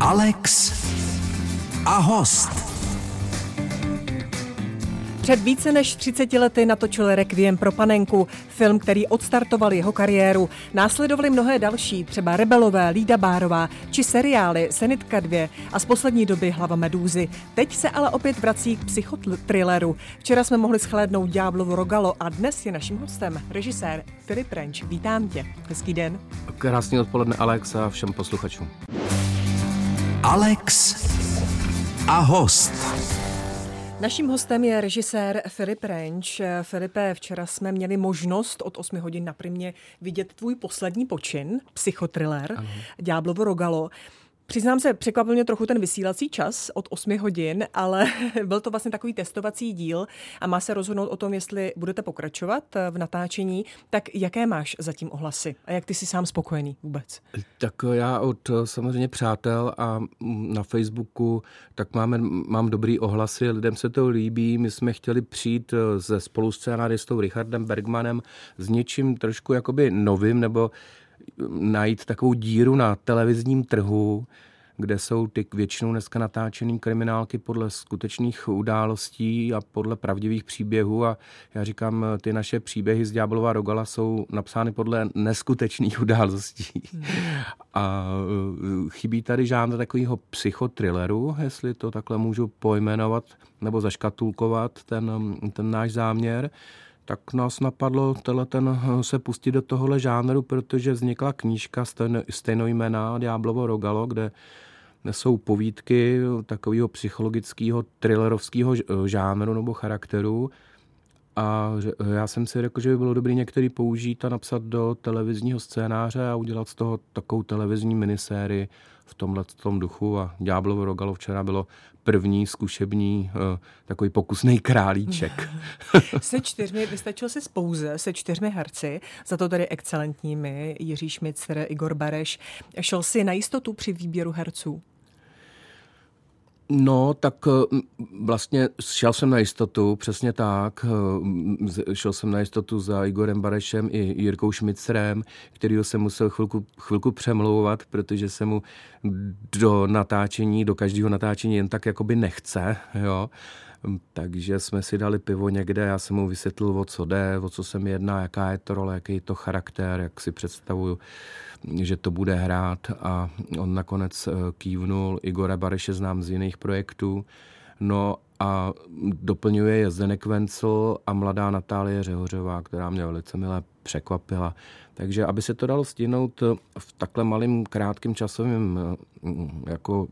Alex a host. Před více než 30 lety natočil Requiem pro panenku, film, který odstartoval jeho kariéru. Následovali mnohé další, třeba Rebelové, Lída Bárová, či seriály Senitka 2 a z poslední doby Hlava medúzy. Teď se ale opět vrací k psychotrilleru. Včera jsme mohli shlédnout Ďáblovo Rogalo a dnes je naším hostem režisér Filip Renč. Vítám tě. Hezký den. Krásný odpoledne Alex a všem posluchačům. Alex a host. Naším hostem je režisér Filip Renč. Filipe, včera jsme měli možnost od 8 hodin na primě vidět tvůj poslední počin, psychotriller, Ďáblovo Rogalo. Přiznám se, překvapil mě trochu ten vysílací čas od 8 hodin, ale byl to vlastně takový testovací díl a má se rozhodnout o tom, jestli budete pokračovat v natáčení. Tak jaké máš zatím ohlasy a jak ty jsi sám spokojený vůbec? Tak já od samozřejmě přátel a na Facebooku tak máme, mám dobrý ohlasy, lidem se to líbí. My jsme chtěli přijít se spoluscénáristou Richardem Bergmanem s něčím trošku jakoby novým nebo najít takovou díru na televizním trhu, kde jsou ty většinou dneska natáčený kriminálky podle skutečných událostí a podle pravdivých příběhů a já říkám, ty naše příběhy z Ďáblova Rogala jsou napsány podle neskutečných událostí. Hmm. A e, chybí tady žádné takového psychotrilleru, jestli to takhle můžu pojmenovat nebo zaškatulkovat ten, ten náš záměr tak nás napadlo ten eh, se pustit do tohohle žánru, protože vznikla knížka stejnojmená Diablovo Rogalo, kde jsou povídky takového psychologického thrillerovského eh, žánru nebo charakteru. A já jsem si řekl, že by bylo dobré některý použít a napsat do televizního scénáře a udělat z toho takovou televizní minisérii v tomhle tom duchu a Ďáblovo Rogalo včera bylo první zkušební uh, takový pokusný králíček. se čtyřmi, vystačil si spouze se čtyřmi herci, za to tady excelentními, Jiří Šmicer, Igor Bareš. Šel si na jistotu při výběru herců? No, tak eh, vlastně šel jsem na jistotu, přesně tak. Eh, šel jsem na jistotu za Igorem Barešem i Jirkou Šmicerem, kterýho jsem musel chvilku, chvilku přemlouvat, protože se mu do natáčení, do každého natáčení jen tak jakoby nechce, jo. Takže jsme si dali pivo někde, já jsem mu vysvětlil, o co jde, o co se mi jedná, jaká je to role, jaký je to charakter, jak si představuju že to bude hrát a on nakonec eh, kývnul. Igora Bareše znám z jiných projektů. No a doplňuje je Zdenek Vencel a mladá Natálie Řehořová, která mě velice milé překvapila. Takže aby se to dalo stihnout v takhle malým krátkým časovém eh, jako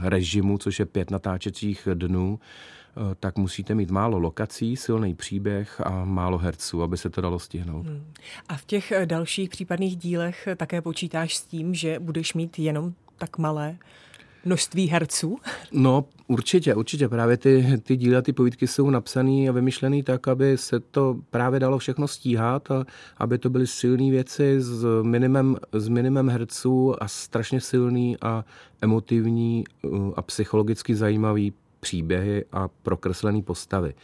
režimu, což je pět natáčecích dnů, Eh, tak musíte mít málo lokací, silný příběh a málo herců, aby se to dalo stihnout. Hmm. A v těch eh, dalších případných dílech také počítáš s tím, že budeš mít jenom tak malé množství herců? No, určitě, určitě. Právě ty, ty díly a ty povídky jsou napsané a vymyšlené tak, aby se to právě dalo všechno stíhat a aby to byly silné věci s minimem, s minimem herců a strašně silný a emotivní eh, a psychologicky zajímavý příběhy a prokreslené postavy.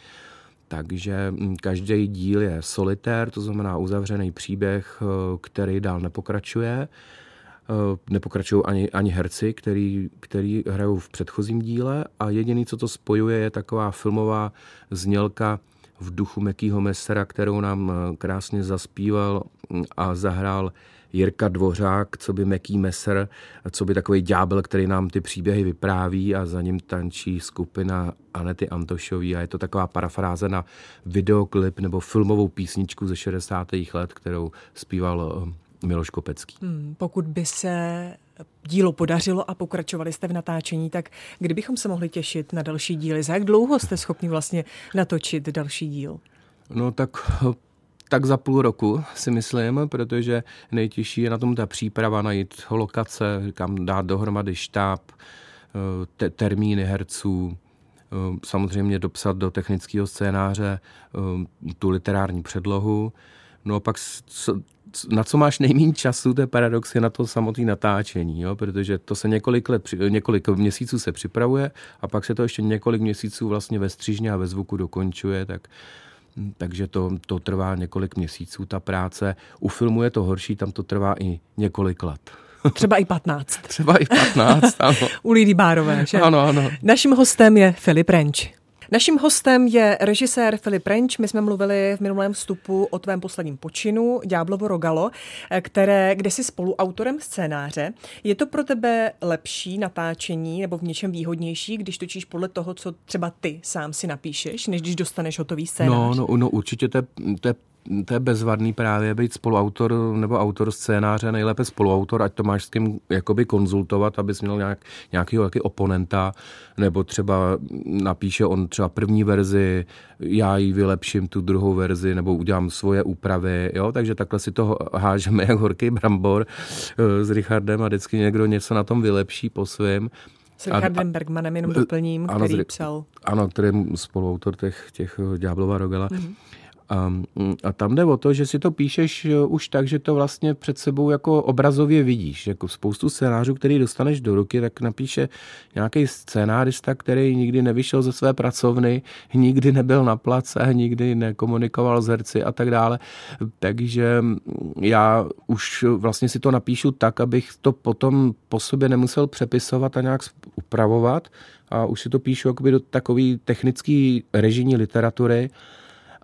Takže mm, každý díl je solitér, to znamená uzavřený příběh, eh, který dál nepokračuje. Eh, nepokračují ani, ani herci, který, který hrajou v předchozím díle a jediný, co to spojuje, je taková filmová znělka v duchu Mekýho Mesera, kterou nám eh, krásně zaspíval mm, a zahrál Jirka Dvořák, co by Meký Meser, co by takový ďábel, který nám ty příběhy vypráví a za ním tančí skupina Anety Antošový a je to taková parafráze na videoklip nebo filmovou písničku ze 60. let, kterou zpíval eh, Miloš Kopecký. Hmm, pokud by se dílo podařilo a pokračovali jste v natáčení, tak kdybychom se mohli těšit na další díly? Za jak dlouho jste schopni vlastně natočit další díl? No tak tak za půl roku, si myslím, protože nejtěžší je na tom ta příprava, najít lokace, kam dát dohromady štáb, eh, te- termíny herců, eh, samozřejmě dopsat do technického scénáře eh, tu literární předlohu. No a pak na co máš nejméně času, to je paradox, je na to samotné natáčení, jo? protože to se několik, let, několik měsíců se připravuje a pak se to ještě několik měsíců vlastně ve střížně a ve zvuku dokončuje, tak takže to, to trvá několik měsíců, ta práce. U filmu je to horší, tam to trvá i několik let. Třeba i 15. Třeba i 15, ano. U Lidy Bárové, že? Ano, ano. Naším hostem je Filip Renč. Naším hostem je režisér Filip Renč. My jsme mluvili v minulém vstupu o tvém posledním počinu, Ďáblovo Rogalo, které, kde jsi spoluautorem scénáře. Je to pro tebe lepší natáčení nebo v něčem výhodnější, když točíš podle toho, co třeba ty sám si napíšeš, než když dostaneš hotový scénář? No, no, no určitě to je, to je to je bezvadný právě být spoluautor nebo autor scénáře, nejlépe spoluautor, ať to máš s kým jakoby konzultovat, abys měl nějak, nějakého jaký oponenta, nebo třeba napíše on třeba první verzi, já ji vylepším tu druhou verzi, nebo udělám svoje úpravy, jo, takže takhle si to hážeme jak horký brambor eh, s Richardem a vždycky někdo něco na tom vylepší po svém. S Richardem a, Bergmanem jenom doplním, ano, který psal. Ano, který je spoluautor těch, těch Ďáblova Rogela. Mm-hmm. A, a tam jde o to, že si to píšeš eh, už tak, že to vlastně před sebou jako obrazově vidíš. Jako spoustu scénářů, který dostaneš do ruky, tak napíše nějaký scénárista, který nikdy nevyšel ze své pracovny, nikdy nebyl na place, nikdy nekomunikoval s herci a tak dále. Takže já už vlastně si to napíšu tak, abych to potom po sobě nemusel přepisovat a nějak upravovat. A už si to píšu do takové technické režijní literatury,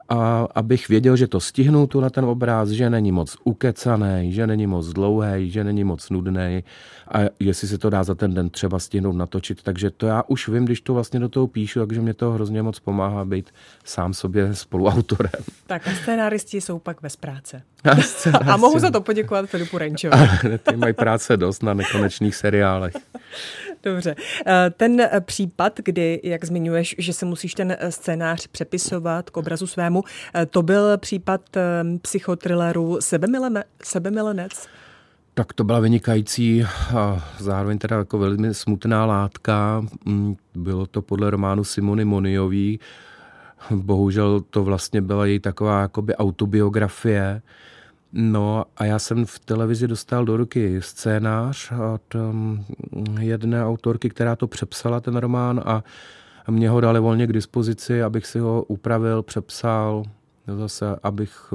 a abych věděl, že to stihnu tu na ten obráz, že není moc ukecaný, že není moc dlouhý, že není moc nudný a jestli se to dá za ten den třeba stihnout natočit. Takže to já už vím, když to vlastně do toho píšu, takže mě to hrozně moc pomáhá být sám sobě spoluautorem. Tak a scénáristi jsou pak bez práce. A, a mohu za to poděkovat Filipu Renčovi. Ty mají práce dost na nekonečných seriálech. Dobře. Eh, ten eh, případ, kdy, jak zmiňuješ, že se musíš ten eh, scénář přepisovat k obrazu svému, to byl případ psychotrilleru Sebemilenec? Tak to byla vynikající a zároveň teda jako velmi smutná látka. Mm, bylo to podle románu Simony Moniový. Bohužel to vlastně byla její taková jakoby autobiografie. No a já jsem v televizi dostal do ruky scénář od um, jedné autorky, která to přepsala, ten román, a mě ho dali volně k dispozici, abych si ho upravil, přepsal, zase, abych...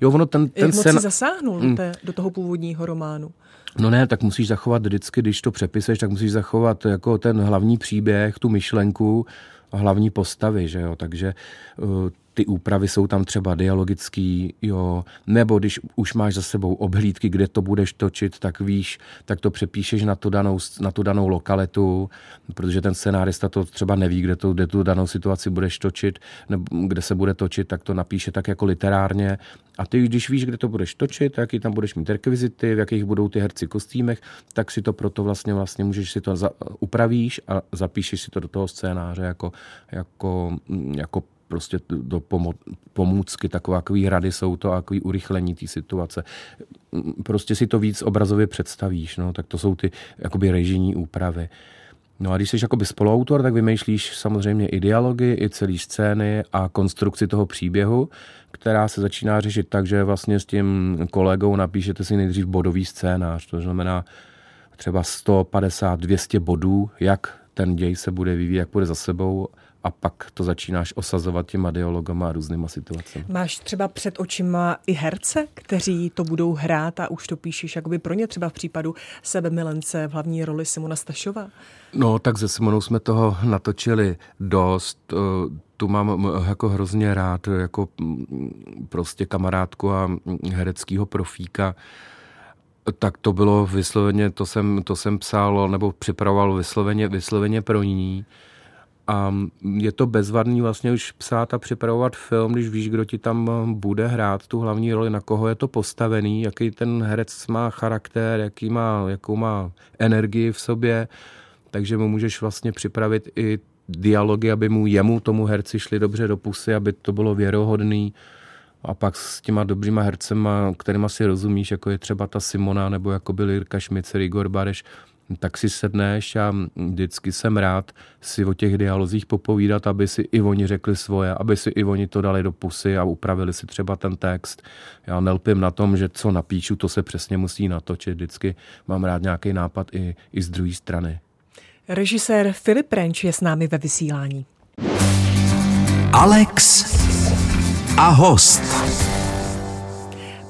Jo, ono ten, ten Jak moc zasáhnul do, mm. té, do toho původního románu? No ne, tak musíš zachovat vždycky, když to přepiseš, tak musíš zachovat jako ten hlavní příběh, tu myšlenku, hlavní postavy, že jo, takže uh, ty úpravy jsou tam třeba dialogický, jo, nebo když už máš za sebou obhlídky, kde to budeš točit, tak víš, tak to přepíšeš na tu danou, na tu danou lokalitu, protože ten scenárista to třeba neví, kde, to, kde tu danou situaci budeš točit, nebo kde se bude točit, tak to napíše tak jako literárně. A ty, když víš, kde to budeš točit, jaký tam budeš mít rekvizity, v jakých budou ty herci kostýmech, tak si to proto vlastně, vlastně můžeš si to za, upravíš a zapíšeš si to do toho scénáře jako, jako, jako prostě do pomo- pomůcky, takové takový rady jsou to a takový urychlení té situace. Prostě si to víc obrazově představíš, no, tak to jsou ty jakoby režijní úpravy. No a když jsi jakoby spoluautor, tak vymýšlíš samozřejmě i dialogy, i celý scény a konstrukci toho příběhu, která se začíná řešit tak, že vlastně s tím kolegou napíšete si nejdřív bodový scénář, to znamená třeba 150, 200 bodů, jak ten děj se bude vyvíjet, jak bude za sebou a pak to začínáš osazovat těma dialogama a různýma situacemi. Máš třeba před očima i herce, kteří to budou hrát a už to píšeš jakoby pro ně třeba v případu sebemilence v hlavní roli Simona Stašova? No, tak se Simonou jsme toho natočili dost. Eh, tu mám jako hrozně rád, jako prostě kamarádku a hereckého profíka tak to bylo vysloveně, to jsem, to jsem psal nebo připravoval vysloveně, vysloveně pro ní. A je to bezvadný vlastně už psát a připravovat film, když víš, kdo ti tam bude hrát tu hlavní roli, na koho je to postavený, jaký ten herec má charakter, jaký má, jakou má energii v sobě, takže mu můžeš vlastně připravit i dialogy, aby mu jemu, tomu herci šli dobře do pusy, aby to bylo věrohodný. A pak s těma dobrýma hercema, kterýma si rozumíš, jako je třeba ta Simona, nebo jako byl Jirka Šmicer, Igor Bareš, tak si sedneš a vždycky jsem rád si o těch dialozích popovídat, aby si i oni řekli svoje, aby si i oni to dali do pusy a upravili si třeba ten text. Já nelpím na tom, že co napíšu, to se přesně musí natočit. Vždycky mám rád nějaký nápad i, i z druhé strany. Režisér Filip Renč je s námi ve vysílání. Alex a host.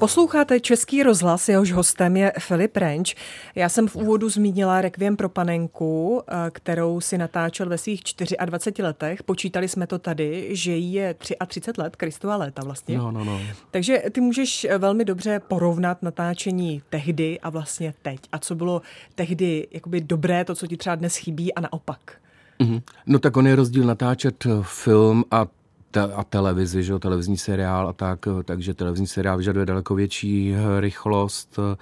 Posloucháte Český rozhlas, jehož hostem je Filip Renč. Já jsem v úvodu zmínila Requiem pro panenku, eh, kterou si natáčel ve svých 24 letech. Počítali jsme to tady, že jí je 33 let, Kristova léta vlastně. No, no, no. Takže ty můžeš eh, velmi dobře porovnat natáčení tehdy a vlastně teď. A co bylo tehdy jakoby dobré, to, co ti třeba dnes chybí a naopak. Mm-hmm. No tak on je rozdíl natáčet film a te- a televizi, že televizní seriál a tak, takže televizní seriál vyžaduje daleko větší eh, rychlost. Eh,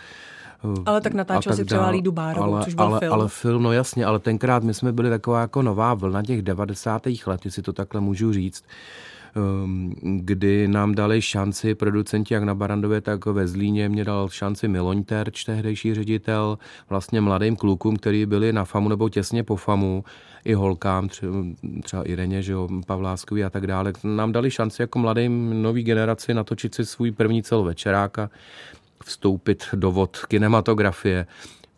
ale tak natáčel tak si třeba Lídu Bárovou, ale, což byl ale, film. Ale film, no jasně, ale tenkrát my jsme byli taková jako nová vlna těch 90. let, jestli to takhle můžu říct kdy nám dali šanci producenti jak na Barandově, tak ve Zlíně. Mě dal šanci Miloň Terč, tehdejší ředitel, vlastně mladým klukům, kteří byli na FAMu nebo těsně po FAMu i holkám, třeba, Ireně, že jo, a tak dále, nám dali šanci jako mladým nový generaci natočit si svůj první celovečerák a vstoupit do vod kinematografie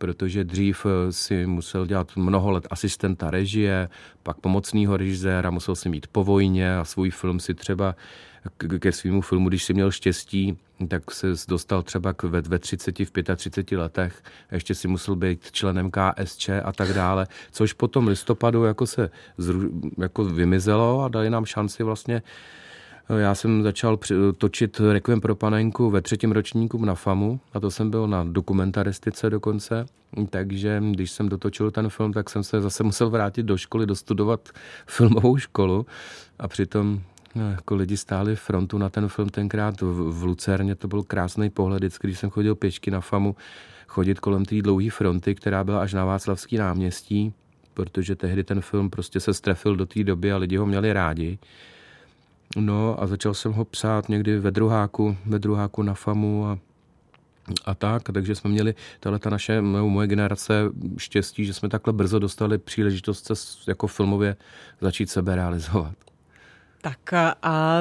protože dřív eh, si musel dělat mnoho let asistenta režie, pak pomocného režiséra, musel si mít po vojně a svůj film si třeba ke svýmu filmu, když si měl štěstí, tak se dostal třeba k ve, ve 30, v 35 letech, ještě si musel být členem KSČ a tak dále, což potom listopadu jako se zru, jako vymizelo a dali nám šanci vlastně já jsem začal točit Requiem pro panenku ve třetím ročníku na FAMu a to jsem byl na dokumentaristice dokonce. Takže když jsem dotočil ten film, tak jsem se zase musel vrátit do školy, dostudovat filmovou školu a přitom No, jako lidi stáli frontu na ten film tenkrát v, v Lucerně, to byl krásný pohled, vždycky, když jsem chodil pěšky na FAMu, chodit kolem té dlouhé fronty, která byla až na Václavský náměstí, protože tehdy ten film prostě se strefil do té doby a lidi ho měli rádi. No a začal jsem ho psát někdy ve druháku, ve druháku na FAMu a a tak, takže jsme měli tahle ta naše, moje generace štěstí, že jsme takhle brzo dostali příležitost se jako filmově začít sebe realizovat. Tak a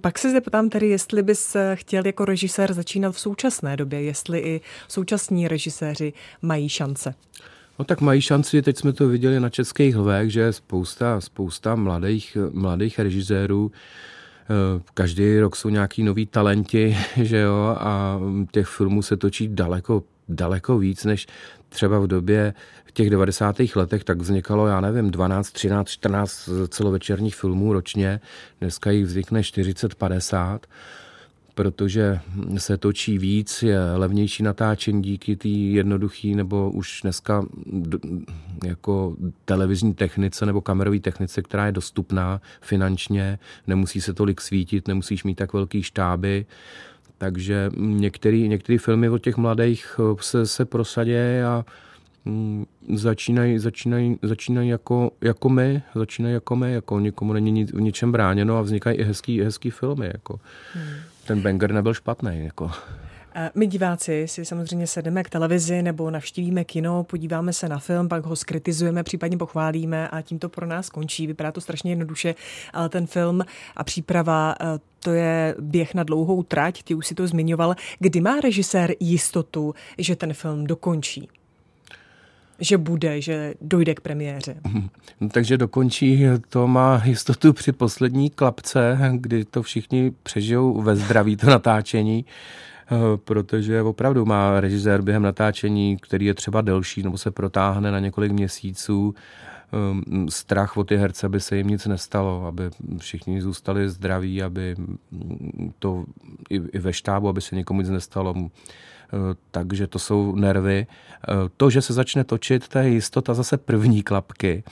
pak se zeptám tedy, jestli bys chtěl jako režisér začínat v současné době, jestli i současní režiséři mají šance. No tak mají šanci, teď jsme to viděli na českých lvech, že spousta, spousta mladých, mladých režisérů, eh, každý rok jsou nějaký noví talenti, že jo, a těch filmů se točí daleko, daleko víc, než třeba v době v těch 90. letech tak vznikalo, já nevím, 12, 13, 14 celovečerních filmů ročně. Dneska jich vznikne 40, 50 protože se točí víc, je levnější natáčení díky té jednoduché nebo už dneska jako televizní technice nebo kamerové technice, která je dostupná finančně, nemusí se tolik svítit, nemusíš mít tak velký štáby, takže některé filmy od těch mladých se, se prosadí a začínají, začínají, začínají jako, jako my, začínají jako my, jako nikomu není v ničem bráněno a vznikají i hezký, hezký filmy. Jako. Hmm. Ten banger nebyl špatný. Jako. My diváci si samozřejmě sedeme k televizi nebo navštívíme kino, podíváme se na film, pak ho skritizujeme, případně pochválíme a tím to pro nás končí. Vypadá to strašně jednoduše, ale ten film a příprava, eh, to je běh na dlouhou trať, ty už si to zmiňoval. Kdy má režisér jistotu, že ten film dokončí? Že bude, že dojde k premiéře. No, takže dokončí, to má jistotu při poslední klapce, kdy to všichni přežijou ve zdraví, to natáčení, eh, protože opravdu má režisér během natáčení, který je třeba delší nebo se protáhne na několik měsíců, eh, strach o ty herce, aby se jim nic nestalo, aby všichni zůstali zdraví, aby to i ve štábu, aby se nikomu nic nestalo takže to jsou nervy. Eh, to, že se začne točit, to je jistota zase první klapky.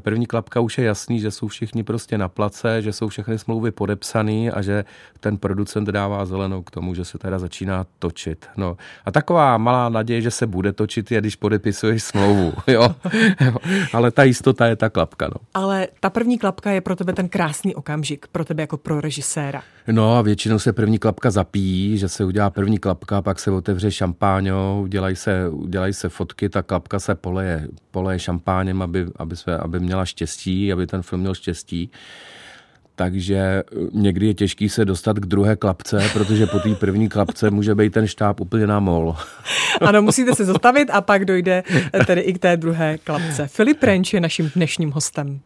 První klapka už je jasný, že jsou všichni prostě na place, že jsou všechny smlouvy podepsané a že ten producent dává zelenou k tomu, že se teda začíná točit. No. A taková malá naděje, že se bude točit, je, když podepisuješ smlouvu. Jo? Ale ta jistota je ta klapka. No. Ale ta první klapka je pro tebe ten krásný okamžik, pro tebe jako pro režiséra. No a většinou se první klapka zapíjí, že se udělá první klapka, pak se otevře šampáňou, dělají se, dělají se fotky, ta klapka se poleje, poleje šampáněm, aby, aby, se, aby měla štěstí, aby ten film měl štěstí. Takže eh, někdy je těžký se dostat k druhé klapce, protože po té první klapce může být ten štáb úplně na mol. Ano, musíte se zastavit a pak dojde tedy i k té druhé klapce. Filip Renč je naším dnešním hostem.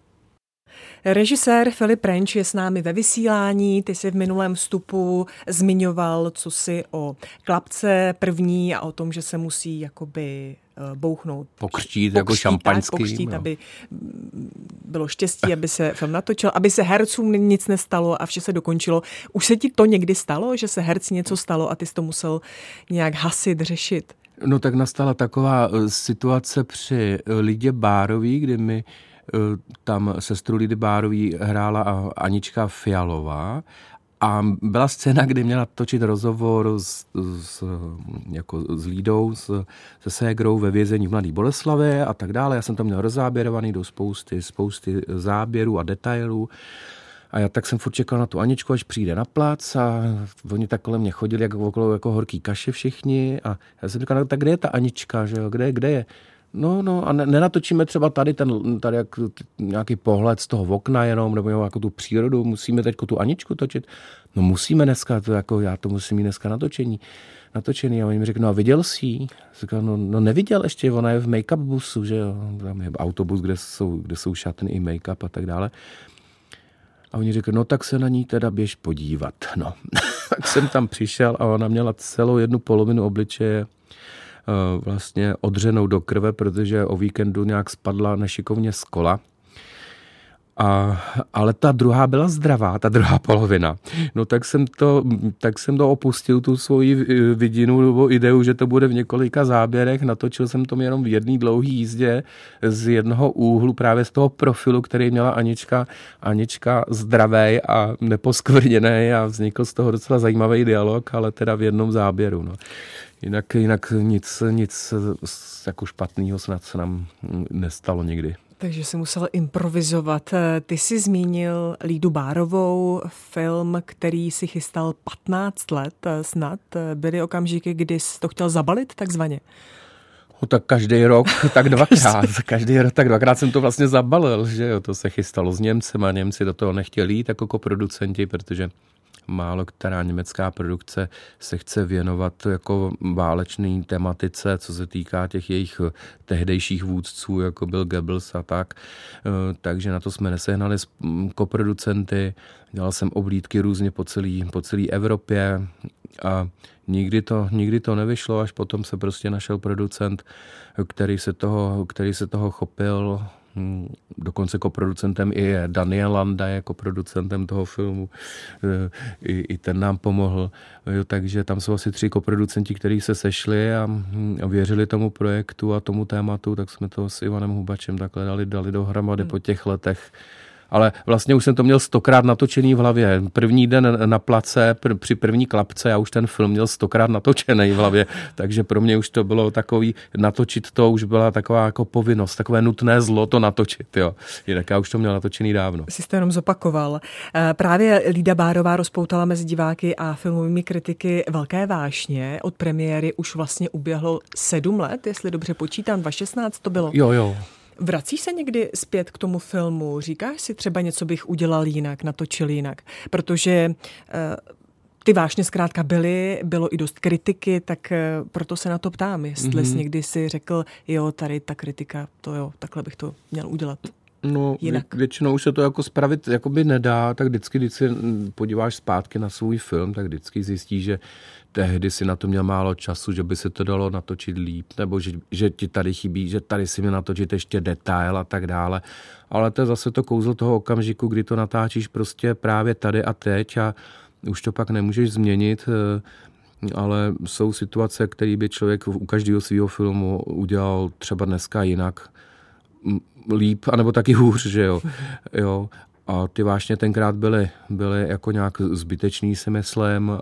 Režisér Filip Renč je s námi ve vysílání. Ty jsi v minulém vstupu zmiňoval, co si o klapce první a o tom, že se musí jakoby eh, bouchnout. Pokřtít, jako šampaňský. Pokřtít, no. aby bylo štěstí, aby se film natočil, aby se hercům nic nestalo a vše se dokončilo. Už se ti to někdy stalo, že se herci něco stalo a ty jsi to musel nějak hasit, řešit? No tak nastala taková eh, situace při eh, Lidě Bárový, kdy mi tam sestru Lidy Bárový hrála Anička Fialová a byla scéna, kdy měla točit rozhovor s, s, jako s Lídou, s, se ségrou ve vězení v Mladý Boleslavě a tak dále. Já jsem to měl rozáběrovaný do spousty, spousty záběrů a detailů. A já tak jsem furt čekal na tu Aničku, až přijde na plac a oni tak kolem mě chodili jako okolo jako horký kaše všichni a já jsem říkal, no, tak kde je ta Anička, že jo, kde, kde je? No, no a nenatočíme třeba tady ten, tady jak, nějaký pohled z toho okna jenom, nebo jako tu přírodu, musíme teď tu Aničku točit. No musíme dneska, to jako já to musím mít dneska natočení, natočený. A oni mi řekli, no a viděl jsi jí? Říkal, no, no, neviděl ještě, ona je v make-up busu, že jo, tam je autobus, kde jsou, kde jsou šatny i make-up a tak dále. A oni řekli, no tak se na ní teda běž podívat. No, tak jsem tam přišel a ona měla celou jednu polovinu obličeje vlastně odřenou do krve, protože o víkendu nějak spadla nešikovně z kola a, ale ta druhá byla zdravá, ta druhá polovina. No tak jsem to, tak jsem to opustil, tu svoji vidinu nebo ideu, že to bude v několika záběrech. Natočil jsem to jenom v jedné dlouhé jízdě z jednoho úhlu, právě z toho profilu, který měla Anička. Anička zdravý a neposkvrněný a vznikl z toho docela zajímavý dialog, ale teda v jednom záběru. No. Jinak, jinak nic, nic jako špatného snad se nám nestalo nikdy. Takže si musel improvizovat. Ty jsi zmínil Lídu Bárovou, film, který si chystal 15 let snad. Byly okamžiky, kdy jsi to chtěl zabalit takzvaně? No, tak každý rok, tak dvakrát. každý rok, tak dvakrát jsem to vlastně zabalil, že jo, to se chystalo s Němcem a Němci do toho nechtěli jít jako koproducenti, protože málo která německá produkce se chce věnovat jako válečné tematice, co se týká těch jejich tehdejších vůdců, jako byl Goebbels a tak. Eh, takže na to jsme nesehnali koproducenty. Dělal jsem oblídky různě po celé po celý Evropě a nikdy to, nikdy to nevyšlo, až potom se prostě našel producent, který se toho, který se toho chopil dokonce koproducentem i je Daniel Landa jako producentem toho filmu. Eh, I, i ten nám pomohl. Jo, takže tam jsou asi tři koproducenti, kteří se sešli a, hm, a věřili tomu projektu a tomu tématu, tak jsme to s Ivanem Hubačem takhle dali, dali dohromady hmm. po těch letech ale vlastně už jsem to měl stokrát natočený v hlavě. První den na place, pr- při první klapce, já už ten film měl stokrát natočený v hlavě, takže pro mě už to bylo takový, natočit to už byla taková jako povinnost, takové nutné zlo to natočit, jo. Jinak já už to měl natočený dávno. Jsi to jenom zopakoval. Eh, právě Lída Bárová rozpoutala mezi diváky a filmovými kritiky velké vášně. Od premiéry už vlastně uběhlo sedm let, jestli dobře počítám, 2016 to bylo. Jo, jo. Vracíš se někdy zpět k tomu filmu? Říkáš si třeba něco bych udělal jinak, natočil jinak? Protože uh, ty vášně zkrátka byly, bylo i dost kritiky, tak uh, proto se na to ptám, jestli mm-hmm. jsi někdy si řekl, jo, tady ta kritika, to jo, takhle bych to měl udělat. No, jinak. většinou už se to jako spravit jakoby nedá, tak vždycky, když se podíváš zpátky na svůj film, tak vždycky zjistíš, že tehdy si na to měl málo času, že by se to dalo natočit líp, nebo že, že ti tady chybí, že tady si měl natočit ještě detail a tak dále. Ale to je zase to kouzlo toho okamžiku, kdy to natáčíš prostě právě tady a teď a už to pak nemůžeš změnit, eh, ale jsou situace, které by člověk u každého svého filmu udělal třeba dneska jinak líp, anebo taky hůř, že jo. jo. A ty vášně tenkrát byly, byly jako nějak zbytečný, si myslím,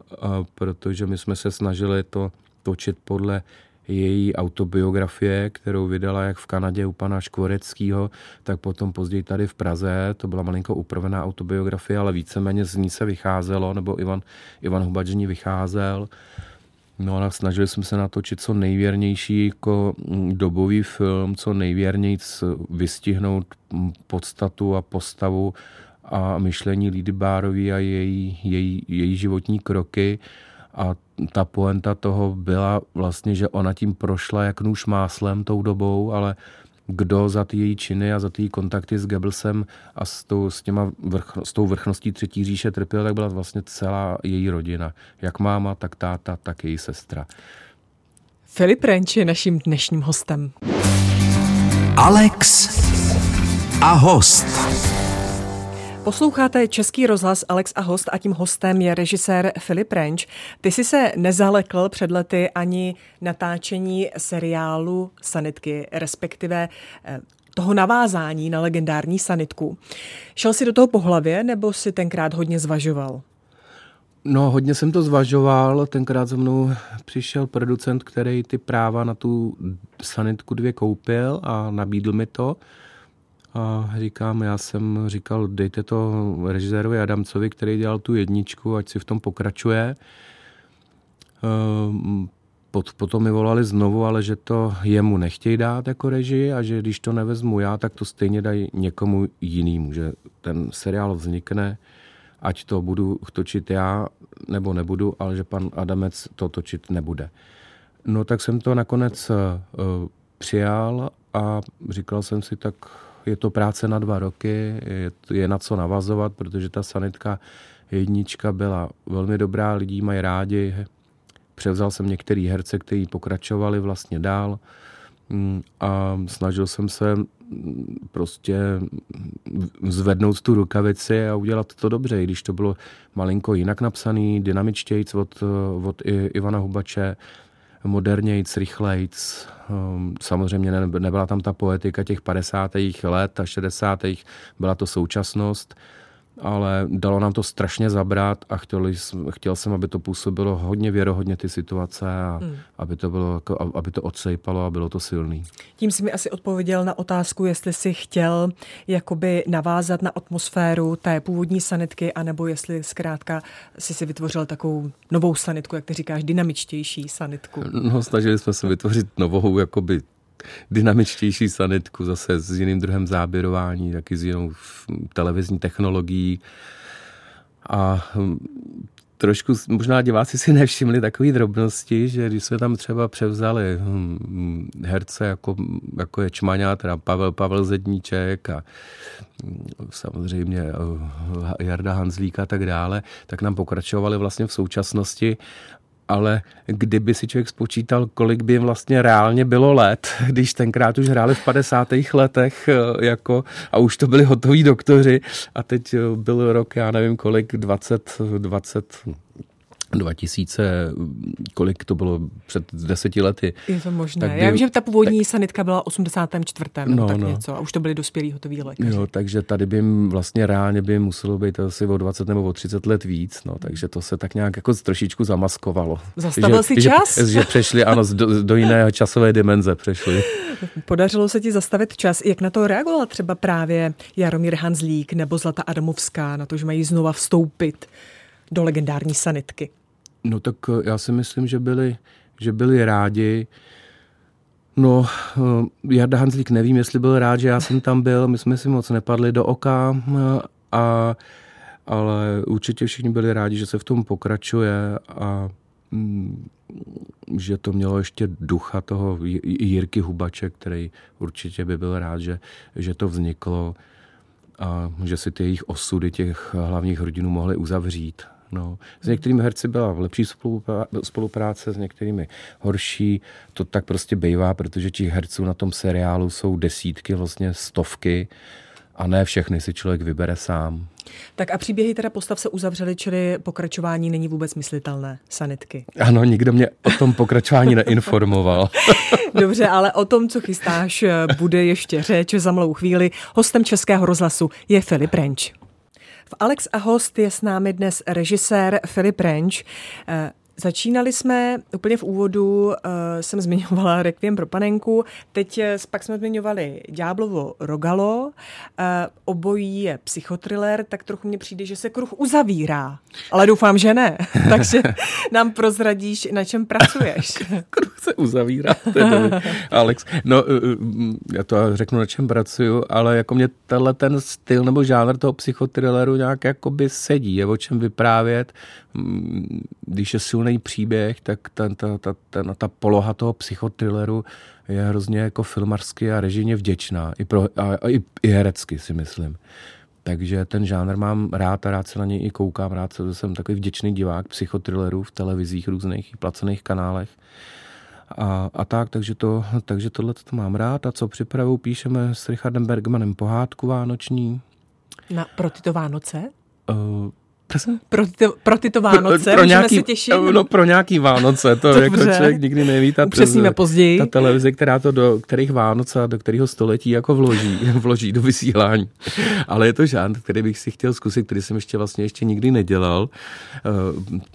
protože my jsme se snažili to točit podle její autobiografie, kterou vydala jak v Kanadě u pana Škvoreckého, tak potom později tady v Praze. To byla malinko upravená autobiografie, ale víceméně z ní se vycházelo, nebo Ivan, Ivan Hubač z ní vycházel. No a snažili jsme se natočit co nejvěrnější jako mm, dobový film, co nejvěrněji vystihnout mm, podstatu a postavu a myšlení Lidy Bárový a její, její, její životní kroky. A ta poenta toho byla vlastně, že ona tím prošla jak nůž máslem tou dobou, ale kdo za ty její činy a za ty její kontakty s Goebbelsem a s tou, s, těma vrch, s tou vrchností třetí říše trpěl, tak byla vlastně celá její rodina. Jak máma, tak táta, tak její sestra. Filip Renč je naším dnešním hostem. Alex a host. Posloucháte Český rozhlas Alex a host a tím hostem je režisér Filip Renč. Ty jsi se nezalekl před lety ani natáčení seriálu Sanitky, respektive eh, toho navázání na legendární sanitku. Šel jsi do toho po hlavě nebo si tenkrát hodně zvažoval? No, hodně jsem to zvažoval. Tenkrát za mnou přišel producent, který ty práva na tu sanitku dvě koupil a nabídl mi to. A říkám, já jsem říkal, dejte to režisérovi Adamcovi, který dělal tu jedničku, ať si v tom pokračuje. Ehm, pot, potom mi volali znovu, ale že to jemu nechtějí dát jako režii a že když to nevezmu já, tak to stejně dají někomu jinému, že ten seriál vznikne, ať to budu točit já nebo nebudu, ale že pan Adamec to točit nebude. No tak jsem to nakonec uh, přijal a říkal jsem si, tak je to práce na dva roky, je, je na co navazovat, protože ta sanitka jednička byla velmi dobrá, lidí mají rádi. Převzal jsem některý herce, kteří pokračovali vlastně dál mm, a snažil jsem se mm, prostě zvednout tu rukavici a udělat to dobře, i když to bylo malinko jinak napsaný, dynamičtějc od, od Ivana Hubače, modernějc, rychlejc. Ehm, samozřejmě nebyla tam ta poetika těch 50. let a 60. byla to současnost ale dalo nám to strašně zabrat a chtěl, chtěl jsem, aby to působilo hodně věrohodně ty situace a hmm. aby, to bylo, jako, aby to odsejpalo a bylo to silný. Tím si mi asi odpověděl na otázku, jestli si chtěl jakoby navázat na atmosféru té původní sanitky, anebo jestli zkrátka si si vytvořil takovou novou sanitku, jak ty říkáš, dynamičtější sanitku. No, snažili jsme se vytvořit novou jakoby dynamičtější sanitku, zase s jiným druhem záběrování, taky s jinou televizní technologií. A hm, trošku, možná diváci si nevšimli takové drobnosti, že když jsme tam třeba převzali hm, herce jako, jako je Čmaňa, teda Pavel, Pavel Zedníček a hm, samozřejmě eh, Jarda Hanzlíka a tak dále, tak nám pokračovali vlastně v současnosti ale kdyby si člověk spočítal, kolik by jim vlastně reálně bylo let, když tenkrát už hráli v 50. letech eh, jako, a už to byli hotoví doktoři a teď eh, byl rok, já nevím kolik, 20, 20 2000, kolik to bylo před deseti lety. Je to možné. Tak Já vím, že ta původní tak, sanitka byla 84. No, tak no. něco a už to byli dospělí hotoví lékaři. Jo, takže tady by vlastně reálně by muselo být asi o 20 nebo o 30 let víc, no, takže to se tak nějak jako trošičku zamaskovalo. Zastavil že, si čas? Že, že přešli, ano, do, do jiné časové dimenze přešli. Podařilo se ti zastavit čas. Jak na to reagoval třeba právě Jaromír Hanzlík nebo Zlata Adamovská na to, že mají znova vstoupit do legendární sanitky? No tak eh, já si myslím, že byli, že byli rádi. No, eh, Jarda Hanzlík nevím, jestli byl rád, že já jsem tam byl, my jsme si moc nepadli do oka, eh, a, ale určitě všichni byli rádi, že se v tom pokračuje a mm, že to mělo ještě ducha toho Jirky Hubače, který určitě by byl rád, že, že to vzniklo a že si ty jejich osudy těch hlavních hrdinů mohli uzavřít. No. S některými herci byla v lepší spolupráce, s některými horší. To tak prostě bývá, protože těch herců na tom seriálu jsou desítky, vlastně stovky a ne všechny si člověk vybere sám. Tak a příběhy teda postav se uzavřely, čili pokračování není vůbec myslitelné, sanitky. Ano, nikdo mě o tom pokračování neinformoval. Dobře, ale o tom, co chystáš, bude ještě řeč za malou chvíli. Hostem Českého rozhlasu je Filip Renč. V Alex a host je s námi dnes režisér Filip Renč. Začínali jsme úplně v úvodu, uh, jsem zmiňovala Requiem pro panenku, teď eh, pak jsme zmiňovali Ďáblovo Rogalo, uh, obojí je psychotriller, tak trochu mně přijde, že se kruh uzavírá, ale doufám, že ne, takže nám prozradíš, na čem pracuješ. kruh se uzavírá, Alex. No, já to řeknu, na čem pracuju, ale jako mě tenhle ten styl nebo žánr toho psychotrilleru nějak jakoby sedí, je o čem vyprávět, mm, když je silný silný příběh, tak ta, ta, ta, ta, ta poloha toho psychotrilleru je hrozně jako filmarsky a režijně vděčná. I, pro, a, a i, i herecky si myslím. Takže ten žánr mám rád a rád se na něj i koukám. Rád se, jsem takový vděčný divák psychothrillerů v televizích různých placených kanálech. A, a tak, takže, to, takže tohle to mám rád. A co připravu, píšeme s Richardem Bergmanem pohádku vánoční. Na, pro tyto Vánoce? Uh, pro, ty, pro tyto Vánoce pro, pro nějaký, se těšit? No pro nějaký Vánoce, to jako člověk nikdy neví. Ta, Upřesníme později. Ta televize, která to do kterých Vánoce a do kterého století jako vloží, vloží do vysílání. Ale je to žánr, který bych si chtěl zkusit, který jsem ještě vlastně ještě nikdy nedělal.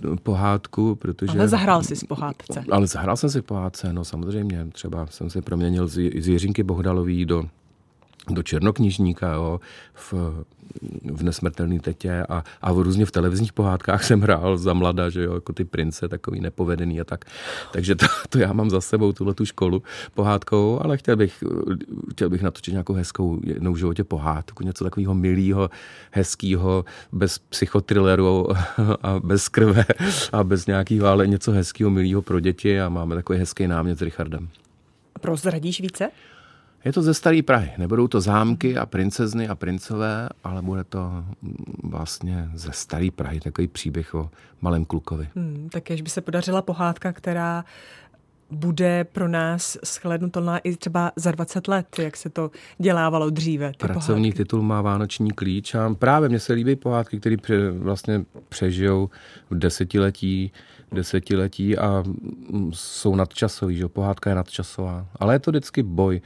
Uh, pohádku, protože... Ale zahrál jsi z pohádce. Ale zahrál jsem si pohádce, no samozřejmě. Třeba jsem si proměnil z, z Jiřinky Bohdalový do do Černoknižníka, jo, v, v Nesmrtelný tetě a, a v různě v televizních pohádkách jsem hrál za mlada, že jo, jako ty prince, takový nepovedený a tak. Takže to, to já mám za sebou, tuhle tu školu pohádkou, ale chtěl bych, chtěl bych natočit nějakou hezkou jednou v životě pohádku, něco takového milého, hezkého, bez psychotrilleru a bez krve a bez nějakého, ale něco hezkého, milého pro děti a máme takový hezký námět s Richardem. Prozradíš více? Je to ze staré Prahy. Nebudou to zámky a princezny a princové, ale bude to vlastně ze staré Prahy takový příběh o malém klukovi. Hmm, tak by se podařila pohádka, která bude pro nás shlednutelná i třeba za 20 let, jak se to dělávalo dříve. Ty Pracovní pohádky. titul má Vánoční klíč a právě mně se líbí pohádky, které vlastně přežijou v desetiletí desetiletí a jsou nadčasový, že pohádka je nadčasová. Ale je to vždycky boj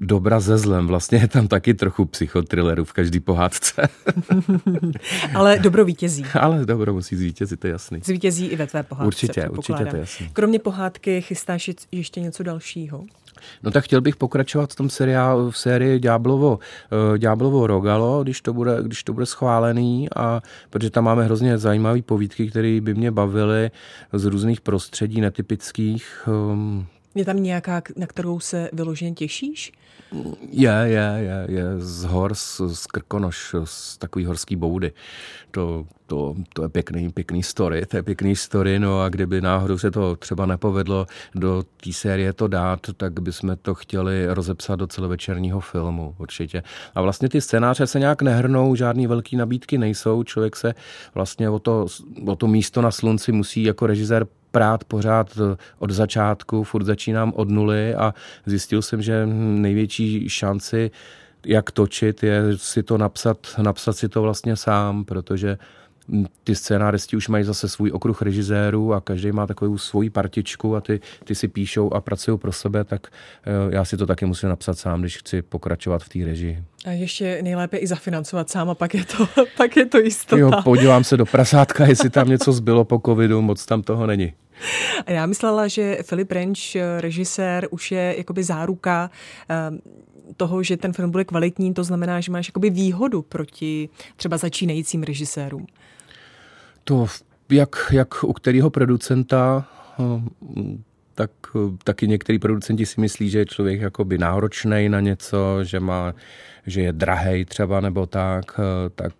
dobra ze zlem. Vlastně je tam taky trochu psychotrilleru v každý pohádce. Ale dobro vítězí. Ale dobro musí zvítězit, to je jasný. Zvítězí i ve tvé pohádce. Určitě, určitě to je jasný. Kromě pohádky chystáš ještě něco dalšího? No tak chtěl bych pokračovat v tom seriálu, v sérii Ďáblovo, uh, Ďáblovo Rogalo, když to, bude, když to bude schválený, a protože tam máme hrozně zajímavé povídky, které by mě bavily z různých prostředí netypických. Je tam nějaká, na kterou se vyloženě těšíš? Je, je, je, je z hor, z, z Krkonoš, z takový horský boudy. To, to, to je pěkný, pěkný story, to je pěkný story, no a kdyby náhodou se to třeba nepovedlo do té série to dát, tak bychom to chtěli rozepsat do celovečerního filmu, určitě. A vlastně ty scénáře se nějak nehrnou, žádný velký nabídky nejsou, člověk se vlastně o to, o to místo na slunci musí jako režisér prát pořád od začátku, furt začínám od nuly a zjistil jsem, že největší šanci, jak točit, je si to napsat, napsat si to vlastně sám, protože ty scénáristi už mají zase svůj okruh režisérů a každý má takovou svoji partičku a ty, ty si píšou a pracují pro sebe, tak eh, já si to taky musím napsat sám, když chci pokračovat v té režii. A ještě nejlépe i zafinancovat sám a pak je to, pak je to jistota. Jo, podívám se do prasátka, jestli tam něco zbylo po covidu, moc tam toho není. A já myslela, že Filip Renč, režisér, už je jakoby záruka ehm, toho, že ten film bude kvalitní, to znamená, že máš jakoby výhodu proti třeba začínajícím režisérům. To jak, jak u kterého producenta, hm, tak taky některý producenti si myslí, že je člověk jakoby náročný na něco, že má že je drahej třeba nebo tak, tak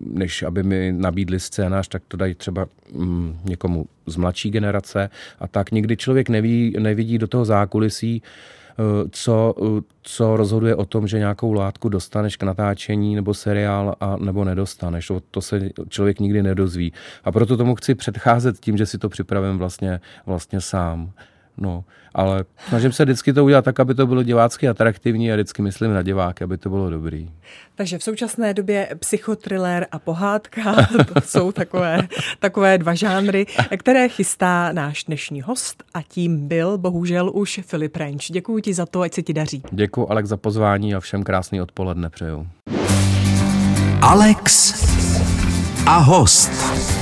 než aby mi nabídli scénář, tak to dají třeba mm, někomu z mladší generace. A tak nikdy člověk neví, nevidí do toho zákulisí, co, co rozhoduje o tom, že nějakou látku dostaneš k natáčení nebo seriál a nebo nedostaneš. To, to se člověk nikdy nedozví. A proto tomu chci předcházet tím, že si to připravím vlastně, vlastně sám. No, ale snažím se vždycky to udělat tak, aby to bylo divácky atraktivní a vždycky myslím na diváky, aby to bylo dobrý. Takže v současné době psychotriller a pohádka, to jsou takové, takové dva žánry, které chystá náš dnešní host a tím byl bohužel už Filip Renč. Děkuji ti za to, ať se ti daří. Děkuji Alex za pozvání a všem krásný odpoledne přeju. Alex a host.